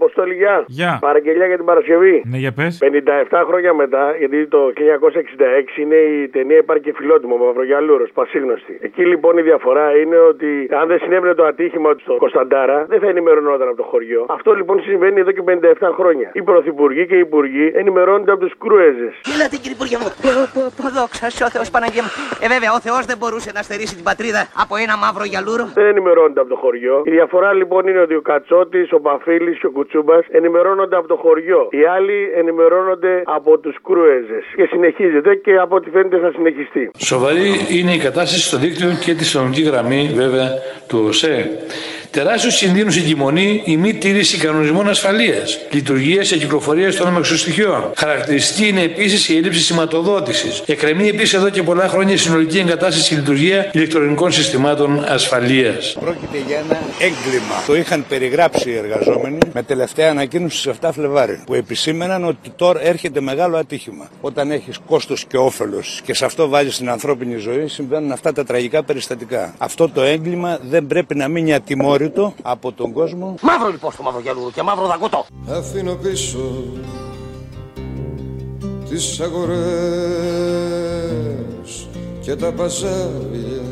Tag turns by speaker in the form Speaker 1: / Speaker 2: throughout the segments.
Speaker 1: Αποστόλη, γεια.
Speaker 2: Γεια.
Speaker 1: Παραγγελιά για την Παρασκευή.
Speaker 2: Ναι, για πες.
Speaker 1: 57 χρόνια μετά, γιατί το 1966 είναι η ταινία Υπάρχει και φιλότιμο Μαυρογιαλούρο, πασίγνωστη. Εκεί λοιπόν η διαφορά είναι ότι αν δεν συνέβαινε το ατύχημα του στο Κωνσταντάρα, δεν θα ενημερωνόταν από το χωριό. Αυτό λοιπόν συμβαίνει εδώ και 57 χρόνια. Οι πρωθυπουργοί και οι υπουργοί ενημερώνονται από τους κρούεζε.
Speaker 3: Ελάτε κύριε Υπουργέ μου. Δόξα σε ο Θεός Παναγία μου. Ε, βέβαια, ο Θεός δεν μπορούσε να στερήσει την πατρίδα από ένα μαύρο γιαλούρο.
Speaker 1: Δεν ενημερώνονται από το χωριό. Η διαφορά λοιπόν είναι ότι ο Κατσότης, ο Παφίλης και ο Κουτσούμπα ενημερώνονται από το χωριό. Οι άλλοι ενημερώνονται από τους κρούεζες. Και συνεχίζεται και από ό,τι φαίνεται θα συνεχιστεί.
Speaker 4: Σοβαρή είναι η κατάσταση στο δίκτυο και τη συνολική γραμμή βέβαια του ΟΣΕ. Τεράστιο κινδύνους εγκυμονεί η μη τήρηση κανονισμών ασφαλείας, λειτουργία και κυκλοφορίας των αμαξοστοιχείων. Χαρακτηριστική είναι επίσης η έλλειψη σηματοδότησης. Εκκρεμεί επίσης εδώ και πολλά χρόνια η συνολική εγκατάσταση και λειτουργία ηλεκτρονικών συστημάτων ασφαλείας.
Speaker 5: Πρόκειται για ένα έγκλημα. Το είχαν περιγράψει οι εργαζόμενοι με τελευταία ανακοίνωση στι 7 Φλεβάρι, που επισήμεναν ότι τώρα έρχεται μεγάλο ατύχημα. Όταν έχεις κόστος και όφελος και σε αυτό βάζεις την ανθρώπινη ζωή, συμβαίνουν αυτά τα τραγικά περιστατικά. Αυτό το έγκλημα δεν πρέπει να μείνει ατιμόρυτο από τον κόσμο.
Speaker 3: Μαύρο λοιπόν στο μαύρο γιαλούρο και μαύρο δαγκωτό.
Speaker 6: Αφήνω πίσω τις αγορές και τα παζάρια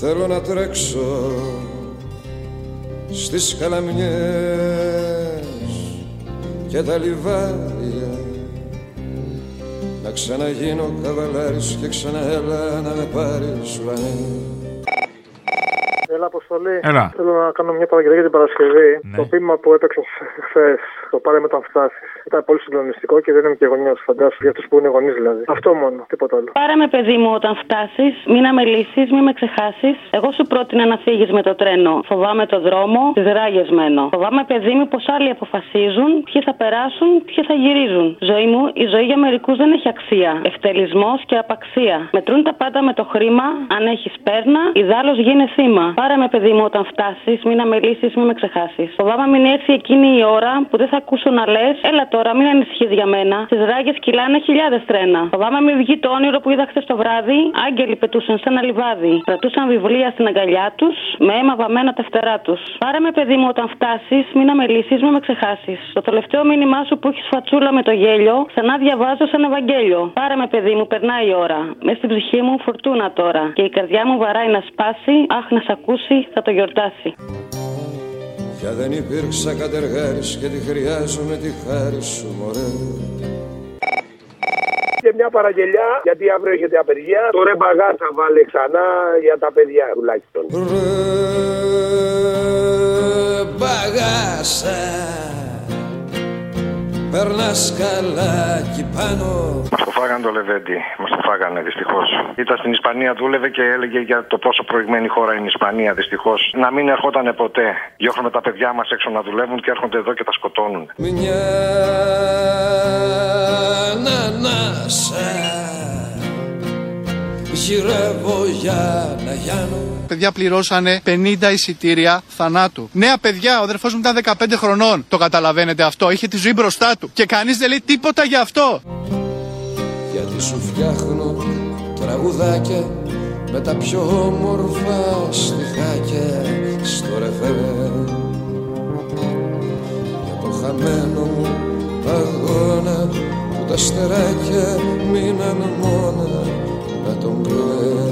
Speaker 6: Θέλω να τρέξω στις καλαμιές και τα λιβάρια να ξαναγίνω καβαλάρης και ξαναέλα να με πάρεις ουρανέ
Speaker 7: Έλα, Αποστολή.
Speaker 2: Έλα.
Speaker 7: Θέλω να κάνω μια παραγγελία για την Παρασκευή.
Speaker 2: Ναι.
Speaker 7: Το ποίημα που έπαιξα χθες, το πάρε με όταν φτάσει. Ήταν πολύ συγκλονιστικό και δεν είμαι και γονιός, φαντάσου, για αυτούς που είναι γονείς δηλαδή. Αυτό μόνο, τίποτα άλλο.
Speaker 8: Πάρε με, παιδί μου, όταν φτάσεις. Μην αμελήσεις, μην με ξεχάσεις. Εγώ σου πρότεινα να φύγεις με το τρένο. Φοβάμαι το δρόμο, τις ράγες μένω. Φοβάμαι, παιδί μου, πως άλλοι αποφασίζουν ποιοι θα περάσουν, ποιοι θα γυρίζουν. Ζωή μου, η ζωή για μερικούς δεν έχει αξία. Ευτελισμό και απαξία. Μετρούν τα πάντα με το χρήμα. Αν έχεις πέρνα, ιδάλω γίνε θύμα. Πάρε με, παιδί μου, όταν φτάσεις. Μην αμελήσεις, μην με ξεχάσεις. Φοβάμαι μην έρθει εκείνη η ώρα που δεν θα ακούσω να λες. Έλα τώρα, μην ανησυχείς για μένα. Στις ράγες κυλάνε χιλιάδες τρένα. Φοβάμαι μην βγει το όνειρο που είδα χθες το βράδυ. Άγγελοι πετούσαν σε ένα λιβάδι. Κρατούσαν βιβλία στην αγκαλιά τους, με αίμα βαμμένα τα φτερά τους. Πάρε με, παιδί μου, όταν φτάσεις. Μην αμελήσεις, μην με ξεχάσεις. Το τελευταίο μήνυμά σου που έχεις φατσούλα με το γέλιο, ξανά διαβάζω σαν Ευαγγέλιο. Πάρε με, παιδί μου, περνάει η ώρα. Μες στην ψυχή μου φουρτούνα τώρα. Και η καρδιά μου βαράει να σπάσει. Αχ, να σ' ακούσει, θα το γιορτάσει.
Speaker 6: Πια δεν υπήρξα κατεργάρης και τη χρειάζομαι τη χάρη σου μωρέ
Speaker 1: Και μια παραγγελιά, γιατί αύριο έχετε απεργία. Το ρε μπαγά θα βάλε ξανά για τα παιδιά τουλάχιστον.
Speaker 6: Ρε μπαγάσα Περνάς καλά κι πάνω
Speaker 9: Το φάγανε το Λεβέντι. Μας το φάγανε δυστυχώς. Ήταν στην Ισπανία, δούλευε και έλεγε για το πόσο προηγμένη χώρα είναι η Ισπανία δυστυχώς. Να μην ερχόταν ποτέ. Διώχνουμε τα παιδιά μας έξω να δουλεύουν και έρχονται εδώ και τα σκοτώνουν.
Speaker 6: Μια ανανάσα Γυρεύω για να γιάνω
Speaker 10: Παιδιά πληρώσανε 50 εισιτήρια θανάτου. Νέα παιδιά, ο αδερφός μου ήταν 15 χρονών. Το καταλαβαίνετε αυτό. Είχε τη ζωή μπροστά του. Και κανείς δεν λέει τίποτα για αυτό.
Speaker 6: Γιατί σου φτιάχνω τραγουδάκια με τα πιο όμορφα στιχάκια στο ρεφερέ Για το χαμένο μου αγώνα που τα στεράκια μείναν μόνα να τον κλαίω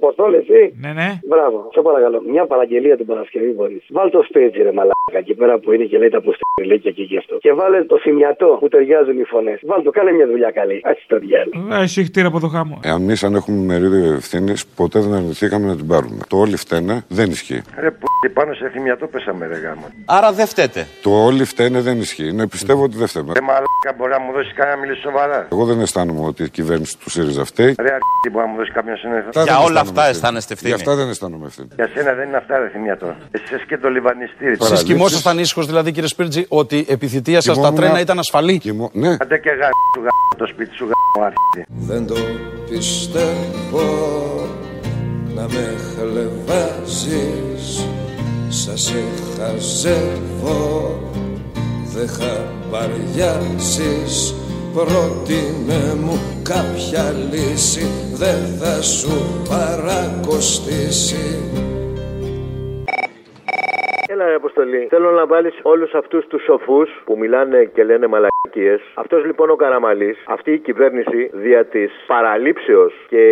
Speaker 1: Αποστόλη, εσύ;
Speaker 2: Ναι, ναι.
Speaker 1: Μπράβο, σε παρακαλώ. Μια παραγγελία την Παρασκευή μπορείς. Βάλ το stage ρε μαλάκα εκεί πέρα που είναι και λέει τα αποστηλίκια και γι' αυτό. Και βάλε το θυμιατό που ταιριάζουν οι φωνές. Βάλ το, κάνε μια δουλειά καλή. Α το διάλογο.
Speaker 2: Ε, Εσύ χτύρα από το χάμο.
Speaker 11: Εμείς, αν έχουμε μερίδιο ευθύνη, ποτέ δεν αρνηθήκαμε να την πάρουμε. Το όλοι φταίνε δεν ισχύει.
Speaker 9: Ρε που πάνω σε θυμιατό πέσαμε ρε γάμο.
Speaker 12: Άρα δεν φταίτε.
Speaker 11: Το όλοι φταίνε δεν ισχύει. Ναι, πιστεύω ότι δεν φταίμε.
Speaker 9: Ρε μαλάκα μπορεί να μου δώσεις κανένα να μιλήσει σοβαρά;
Speaker 11: Εγώ δεν αισθάνομαι ότι η κυβέρνηση του ΣΥΡΙΖΑ φταίει.
Speaker 9: Ρε αρκετή μπορεί να μου δώσεις κάποιο συνέδριο.
Speaker 11: Αυτά
Speaker 12: Για
Speaker 11: δεν
Speaker 12: όλα
Speaker 11: αισθάνομαι
Speaker 12: αυτά
Speaker 11: ευθύνη.
Speaker 12: αισθάνεστε ευθύνη.
Speaker 11: Για αυτά δεν αισθάνομαι ευθύνη.
Speaker 9: Για σένα δεν είναι αυτά ρε θυμιατό. Εσύ είσαι και το λιβανιστήρι.
Speaker 11: Παραλήψεις.
Speaker 12: Εσείς κοιμόσασταν ήσυχος δηλαδή, κύριε Σπίρτζη, ότι επί θητεία σας τα
Speaker 11: Κοιμόμουν-
Speaker 12: τρένα ήταν ασφαλή;
Speaker 11: Κοιμώ- Ναι,
Speaker 9: Άντε και γα σου γα το σπίτι σου γα αρχίδι.
Speaker 6: Δεν το πιστεύω να με χλεβάζεις Σας σε χαζεύω Δεν χαμπαριάζεις Πρότεινε μου κάποια λύση Δεν θα σου παρακοστήσει
Speaker 2: Αποστολή. Θέλω να βάλεις όλους αυτούς τους σοφούς που μιλάνε και λένε μαλακίες. Αυτός λοιπόν ο Καραμαλής, αυτή η κυβέρνηση δια της παραλήψεως και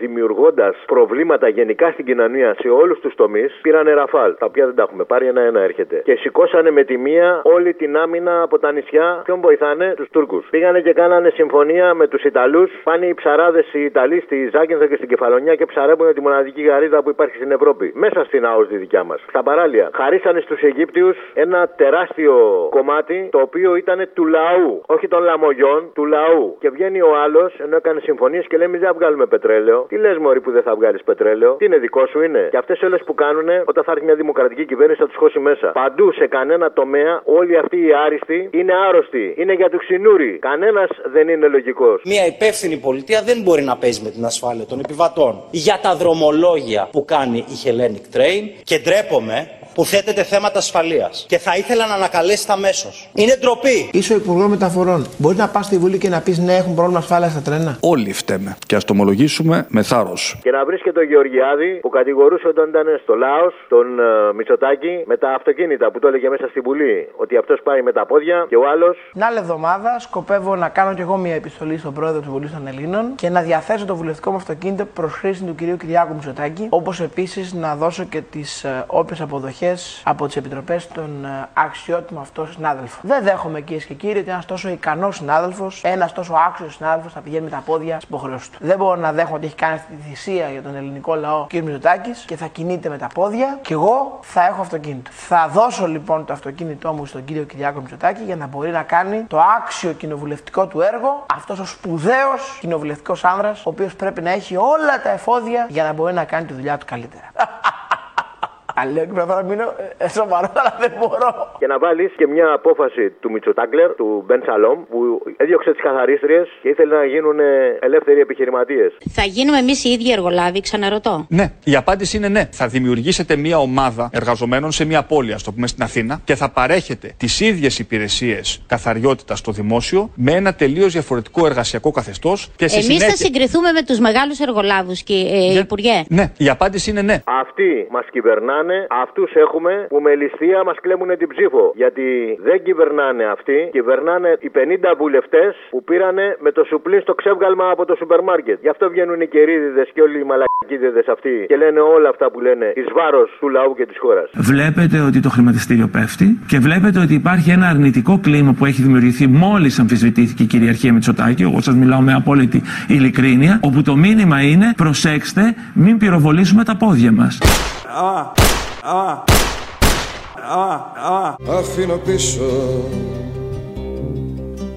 Speaker 2: δημιουργώντας προβλήματα γενικά στην κοινωνία σε όλους τους τομείς, πήρανε ραφάλ. Τα οποία δεν τα έχουμε πάρει, ένα-ένα έρχεται. Και σηκώσανε με τη μία όλη την άμυνα από τα νησιά. Ποιον βοηθάνε, τους Τούρκους. Πήγανε και κάνανε συμφωνία με τους Ιταλούς. Πάνε οι ψαράδες οι Ιταλοί στη Ζάκυνθα και στην Κεφαλονιά και ψαρεύουν τη μοναδική γαρίδα που υπάρχει στην Ευρώπη. Μέσα στην ΑΟΣ τη δικιά μας. Στα παράλια. Χαρίσανε στους Αιγύπτιους ένα τεράστιο κομμάτι το οποίο ήταν του λαού. Όχι των λαμογιών, του λαού. Και βγαίνει ο άλλος ενώ έκανε συμφωνίες και λέει: Εμεί δεν θα βγάλουμε πετρέλαιο. Τι λες, Μωρή που δεν θα βγάλεις πετρέλαιο; Τι είναι δικό σου είναι; Και αυτές όλες που κάνουν όταν θα έρθει μια δημοκρατική κυβέρνηση θα τους χώσει μέσα. Παντού σε κανένα τομέα όλοι αυτοί οι άριστοι είναι άρρωστοι. Είναι για τους ξυνούρι. Κανένας δεν είναι λογικός.
Speaker 13: Μια υπεύθυνη πολιτεία δεν μπορεί να παίζει με την ασφάλεια των επιβατών. Για τα δρομολόγια που κάνει η Hellenic Train και ντρέπομαι που θέτεται θέματα ασφαλείας. Και θα ήθελα να ανακαλέσετε αμέσω. Είναι ντροπή.
Speaker 14: Είσαι ο Υπουργός Μεταφορών. Μπορεί να πας στη Βουλή και να πεις ναι, έχουν πρόβλημα ασφάλεια στα τρένα.
Speaker 12: Όλοι φταίμε. Και ας το ομολογήσουμε με θάρρος.
Speaker 2: Και να βρεις και τον Γεωργιάδη που κατηγορούσε όταν ήταν στο Λάος, τον uh, Μητσοτάκη, με τα αυτοκίνητα που το έλεγε μέσα στη Βουλή. Ότι αυτός πάει με τα πόδια και ο άλλο.
Speaker 14: Την άλλη εβδομάδα σκοπεύω να κάνω κι εγώ μια επιστολή στον πρόεδρο της Βουλής των Ελλήνων και να διαθέσω το βουλευτικό μου αυτοκίνητο προς χρήση του κυρίου Κυριάκου Μητσοτάκη. Όπως επίσης να δώσω και τις uh, όποιες αποδοχές από τις επιτροπές των uh, αξιότιμων αυτό συνάδελφων. Δεν δέχομαι κυρίες και κύριοι ότι ένας τόσο ικανός συνάδελφος, ένας τόσο άξιος συνάδελφος θα πηγαίνει με τα πόδια στι υποχρεώσει του. Δεν μπορώ να δέχομαι ότι έχει κάνει αυτή τη θυσία για τον ελληνικό λαό κ. Μητσοτάκης και θα κινείται με τα πόδια και εγώ θα έχω αυτοκίνητο. Θα δώσω λοιπόν το αυτοκίνητό μου στον κύριο Κυριάκο Μητσοτάκη για να μπορεί να κάνει το άξιο κοινοβουλευτικό του έργο αυτός ο σπουδαίος κοινοβουλευτικός άνδρας, ο οποίος πρέπει να έχει όλα τα εφόδια για να μπορεί να κάνει τη δουλειά του καλύτερα. Λέω και πρέπει να μείνω ε, σοβαρό, αλλά δεν μπορώ.
Speaker 2: Και να βάλεις και μια απόφαση του Μητσοτάγκλερ, του Μπεν Σαλόμ, που έδιωξε τις καθαρίστριε και ήθελε να γίνουν ελεύθεροι επιχειρηματίες.
Speaker 15: Θα γίνουμε εμείς οι ίδιοι εργολάβοι, ξαναρωτώ.
Speaker 12: Ναι, η απάντηση είναι ναι. Θα δημιουργήσετε μια ομάδα εργαζομένων σε μια πόλη, ας το πούμε στην Αθήνα, και θα παρέχετε τις ίδιες υπηρεσίες καθαριότητας στο δημόσιο με ένα τελείως διαφορετικό εργασιακό καθεστώς.
Speaker 15: Εμείς συνέχεια... θα συγκριθούμε με τους μεγάλους εργολάβους, ε, Για... Υπουργέ.
Speaker 12: Ναι, η απάντηση είναι ναι.
Speaker 2: Αυτοί μας κυβερνάνε κυβερνάνε, αυτούς έχουμε που με ληστεία μας κλέμουν την ψήφο. Γιατί δεν κυβερνάνε αυτοί, κυβερνάνε οι 50 βουλευτές που πήρανε με το σουπλί στο ξεύγαλμα από το σούπερ μάρκετ. Γι' αυτό βγαίνουν οι κερίδιδες και όλοι οι μαλακίδιδες αυτοί και λένε όλα αυτά που λένε εις βάρος του λαού και της χώρας.
Speaker 16: Βλέπετε ότι το χρηματιστήριο πέφτει και βλέπετε ότι υπάρχει ένα αρνητικό κλίμα που έχει δημιουργηθεί μόλις αμφισβητήθηκε η κυριαρχία Μητσοτάκη. Εγώ σας μιλάω με απόλυτη ειλικρίνεια. Όπου το μήνυμα είναι προσέξτε, μην πυροβολήσουμε τα πόδια μας.
Speaker 6: Αφήνω πίσω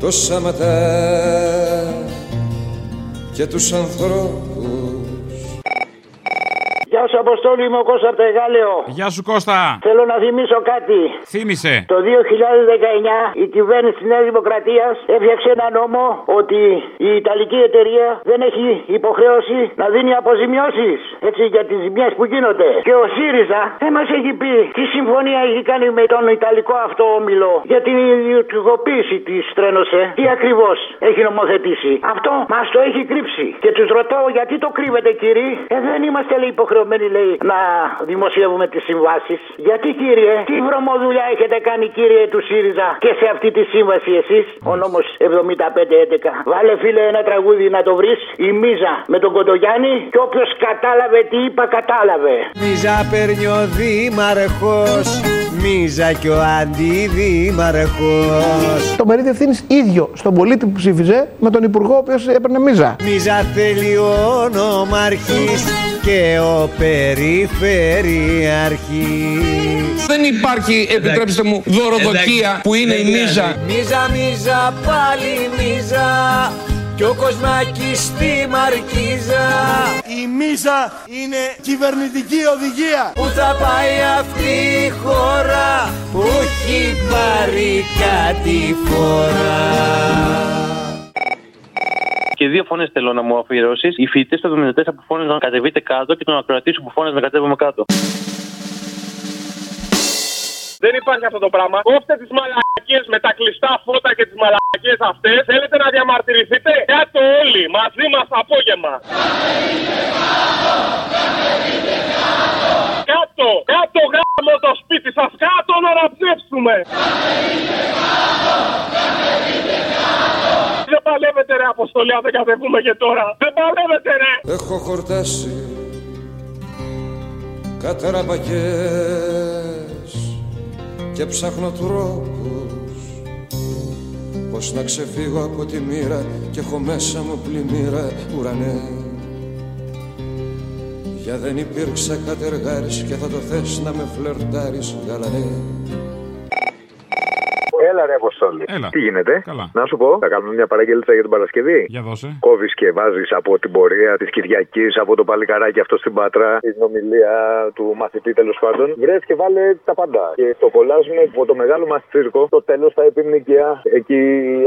Speaker 6: το σαματά και τους ανθρώπους
Speaker 17: Γεια σου, Αποστόλη, είμαι ο Κώστας από το Εγάλεο.
Speaker 18: Γεια σου, Κώστα.
Speaker 17: Θέλω να θυμίσω κάτι.
Speaker 18: Θύμησε.
Speaker 17: Το 2019 η κυβέρνηση της Νέας Δημοκρατίας έφτιαξε ένα νόμο ότι η Ιταλική εταιρεία δεν έχει υποχρέωση να δίνει αποζημιώσεις. Έτσι για τις ζημιές που γίνονται. Και ο ΣΥΡΙΖΑ δεν μας έχει πει τι συμφωνία έχει κάνει με τον Ιταλικό αυτό όμιλο για την ιδιωτικοποίηση της Τρένωσε. Τι ακριβώς έχει νομοθετήσει. Αυτό μας το έχει κρύψει. Και τους ρωτάω γιατί το κρύβετε, κύριε. Ε, δεν είμαστε λέει υποχρεωμένοι λέει να δημοσιεύουμε τις συμβάσεις. Γιατί κύριε, τι βρωμοδουλειά έχετε κάνει κύριε του ΣΥΡΙΖΑ και σε αυτή τη σύμβαση εσείς, ο νόμος 7511. Βάλε φίλε ένα τραγούδι να το βρεις, η Μίζα με τον Κοντογιάννη και όποιος κατάλαβε τι είπα, κατάλαβε.
Speaker 19: Μίζα παίρνει ο Δήμαρχος, Μίζα και ο Αντιδήμαρχος.
Speaker 14: Το μερίδιο ευθύνης ίδιο στον πολίτη που ψήφιζε με τον υπουργό ο οποίος έπαιρνε Μίζα.
Speaker 19: Μίζα θέλει ο νομαρχής και ο περιφερειαρχής.
Speaker 18: Δεν υπάρχει, επιτρέψτε μου, δωροδοκία που είναι η μίζα.
Speaker 19: Μίζα, μίζα, πάλι μίζα. Και ο Κοσμάκης στη Μαρκίζα.
Speaker 20: Η μίζα είναι κυβερνητική οδηγία.
Speaker 19: Πού θα πάει αυτή η χώρα που έχει πάρει κάτι φορά
Speaker 21: και δύο φωνές θέλω να μου αφιερώσεις. Οι φοιτητές του 74 που φώναζαν να κατεβείτε κάτω και τον ακροατή σου που φώναζε να κατέβουμε κάτω.
Speaker 22: Δεν υπάρχει αυτό το πράγμα. Κόφτε τις μαλακίες με τα κλειστά φώτα και τις μαλακίες αυτές. Θέλετε να διαμαρτυρηθείτε; Κάτω όλοι μαζί μας απόγευμα. Κάτω, κάτω γάμο το σπίτι σας. Κάτω κατέβουμε. Δεν παλεύετε ρε αποστολή αν δεν κατεβούμε και τώρα. Δεν παλεύετε ρε.
Speaker 6: Έχω χορτάσει καταραμπακές και ψάχνω τρόπους πως να ξεφύγω από τη μοίρα και έχω μέσα μου πλημμύρα ουρανέ για δεν υπήρξα κατεργάρης και θα το θες να με φλερτάρεις γαλανέ
Speaker 2: Έλα ρε Αποστόλη.
Speaker 12: Έλα.
Speaker 2: Τι γίνεται;
Speaker 12: Καλά.
Speaker 2: Να σου πω, θα κάνουμε μια παραγγελίτσα για την Παρασκευή.
Speaker 12: Για δώσε.
Speaker 2: Κόβεις και βάζεις από την πορεία της Κυριακής, από το παλικαράκι αυτό στην Πάτρα, την ομιλία του μαθητή τέλος πάντων. Βρες και βάλε τα πάντα. Και το κολλάζουμε από το μεγάλο μας τσίρκο. Το τέλος θα επιμνικιά. Εκεί η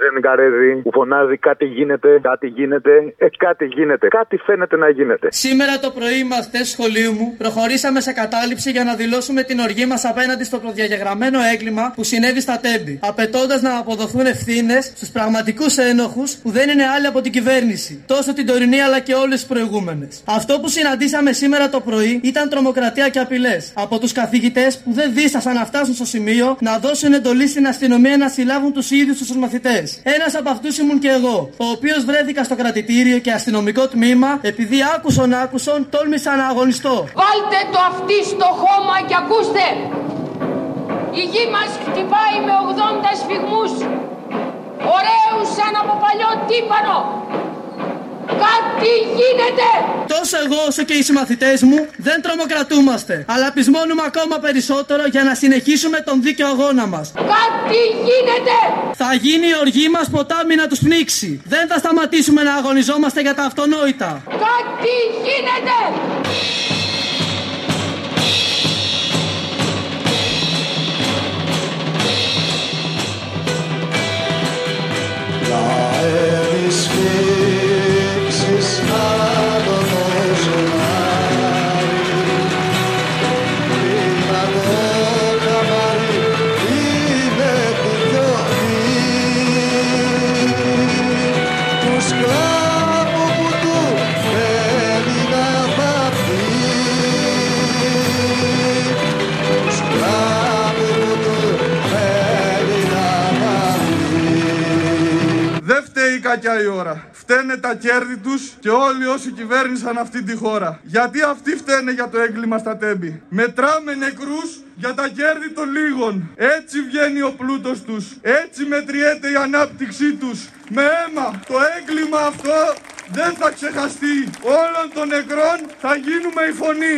Speaker 2: Ζεν Καρέζη που φωνάζει κάτι γίνεται, κάτι γίνεται. Ε, κάτι γίνεται. Κάτι φαίνεται να γίνεται.
Speaker 23: Σήμερα το πρωί οι μαθητέ σχολείου μου προχωρήσαμε σε κατάληψη για να δηλώσουμε την οργή μας απέναντι στο προδιαγεγραμμένο έγκλημα που συνέβη στα τέμπη, απαιτώντας να αποδοθούν ευθύνες στους πραγματικούς ένοχους που δεν είναι άλλοι από την κυβέρνηση, τόσο την τωρινή αλλά και όλες τις προηγούμενες. Αυτό που συναντήσαμε σήμερα το πρωί ήταν τρομοκρατία και απειλές από τους καθηγητές που δεν δίστασαν να φτάσουν στο σημείο να δώσουν εντολή στην αστυνομία να συλλάβουν τους ίδιους τους μαθητές. Ένας από αυτούς ήμουν και εγώ, ο οποίος βρέθηκα στο κρατητήριο και αστυνομικό τμήμα επειδή άκουσον άκουσον τόλμησα να αγωνιστώ.
Speaker 24: Βάλτε το αυτί στο χώμα και ακούστε. Η γη μας χτυπάει με 80 σφιγμούς. Ωραίους σαν από παλιό τύπανο. Κάτι γίνεται.
Speaker 23: Τόσο εγώ όσο και οι συμμαθητές μου δεν τρομοκρατούμαστε, αλλά πεισμώνουμε ακόμα περισσότερο για να συνεχίσουμε τον δίκαιο αγώνα μας.
Speaker 24: Κάτι γίνεται.
Speaker 23: Θα γίνει η οργή μας ποτάμι να τους πνίξει. Δεν θα σταματήσουμε να αγωνιζόμαστε για τα αυτονόητα.
Speaker 24: Κάτι γίνεται.
Speaker 6: I am
Speaker 10: is filled. Η ώρα. Φταίνε τα κέρδη τους και όλοι όσοι κυβέρνησαν αυτή τη χώρα. Γιατί αυτοί φταίνε για το έγκλημα στα τέμπη; Μετράμε νεκρούς για τα κέρδη των λίγων. Έτσι βγαίνει ο πλούτος τους. Έτσι μετριέται η ανάπτυξή τους. Με αίμα. Το έγκλημα αυτό δεν θα ξεχαστεί. Όλων των νεκρών θα γίνουμε η φωνή.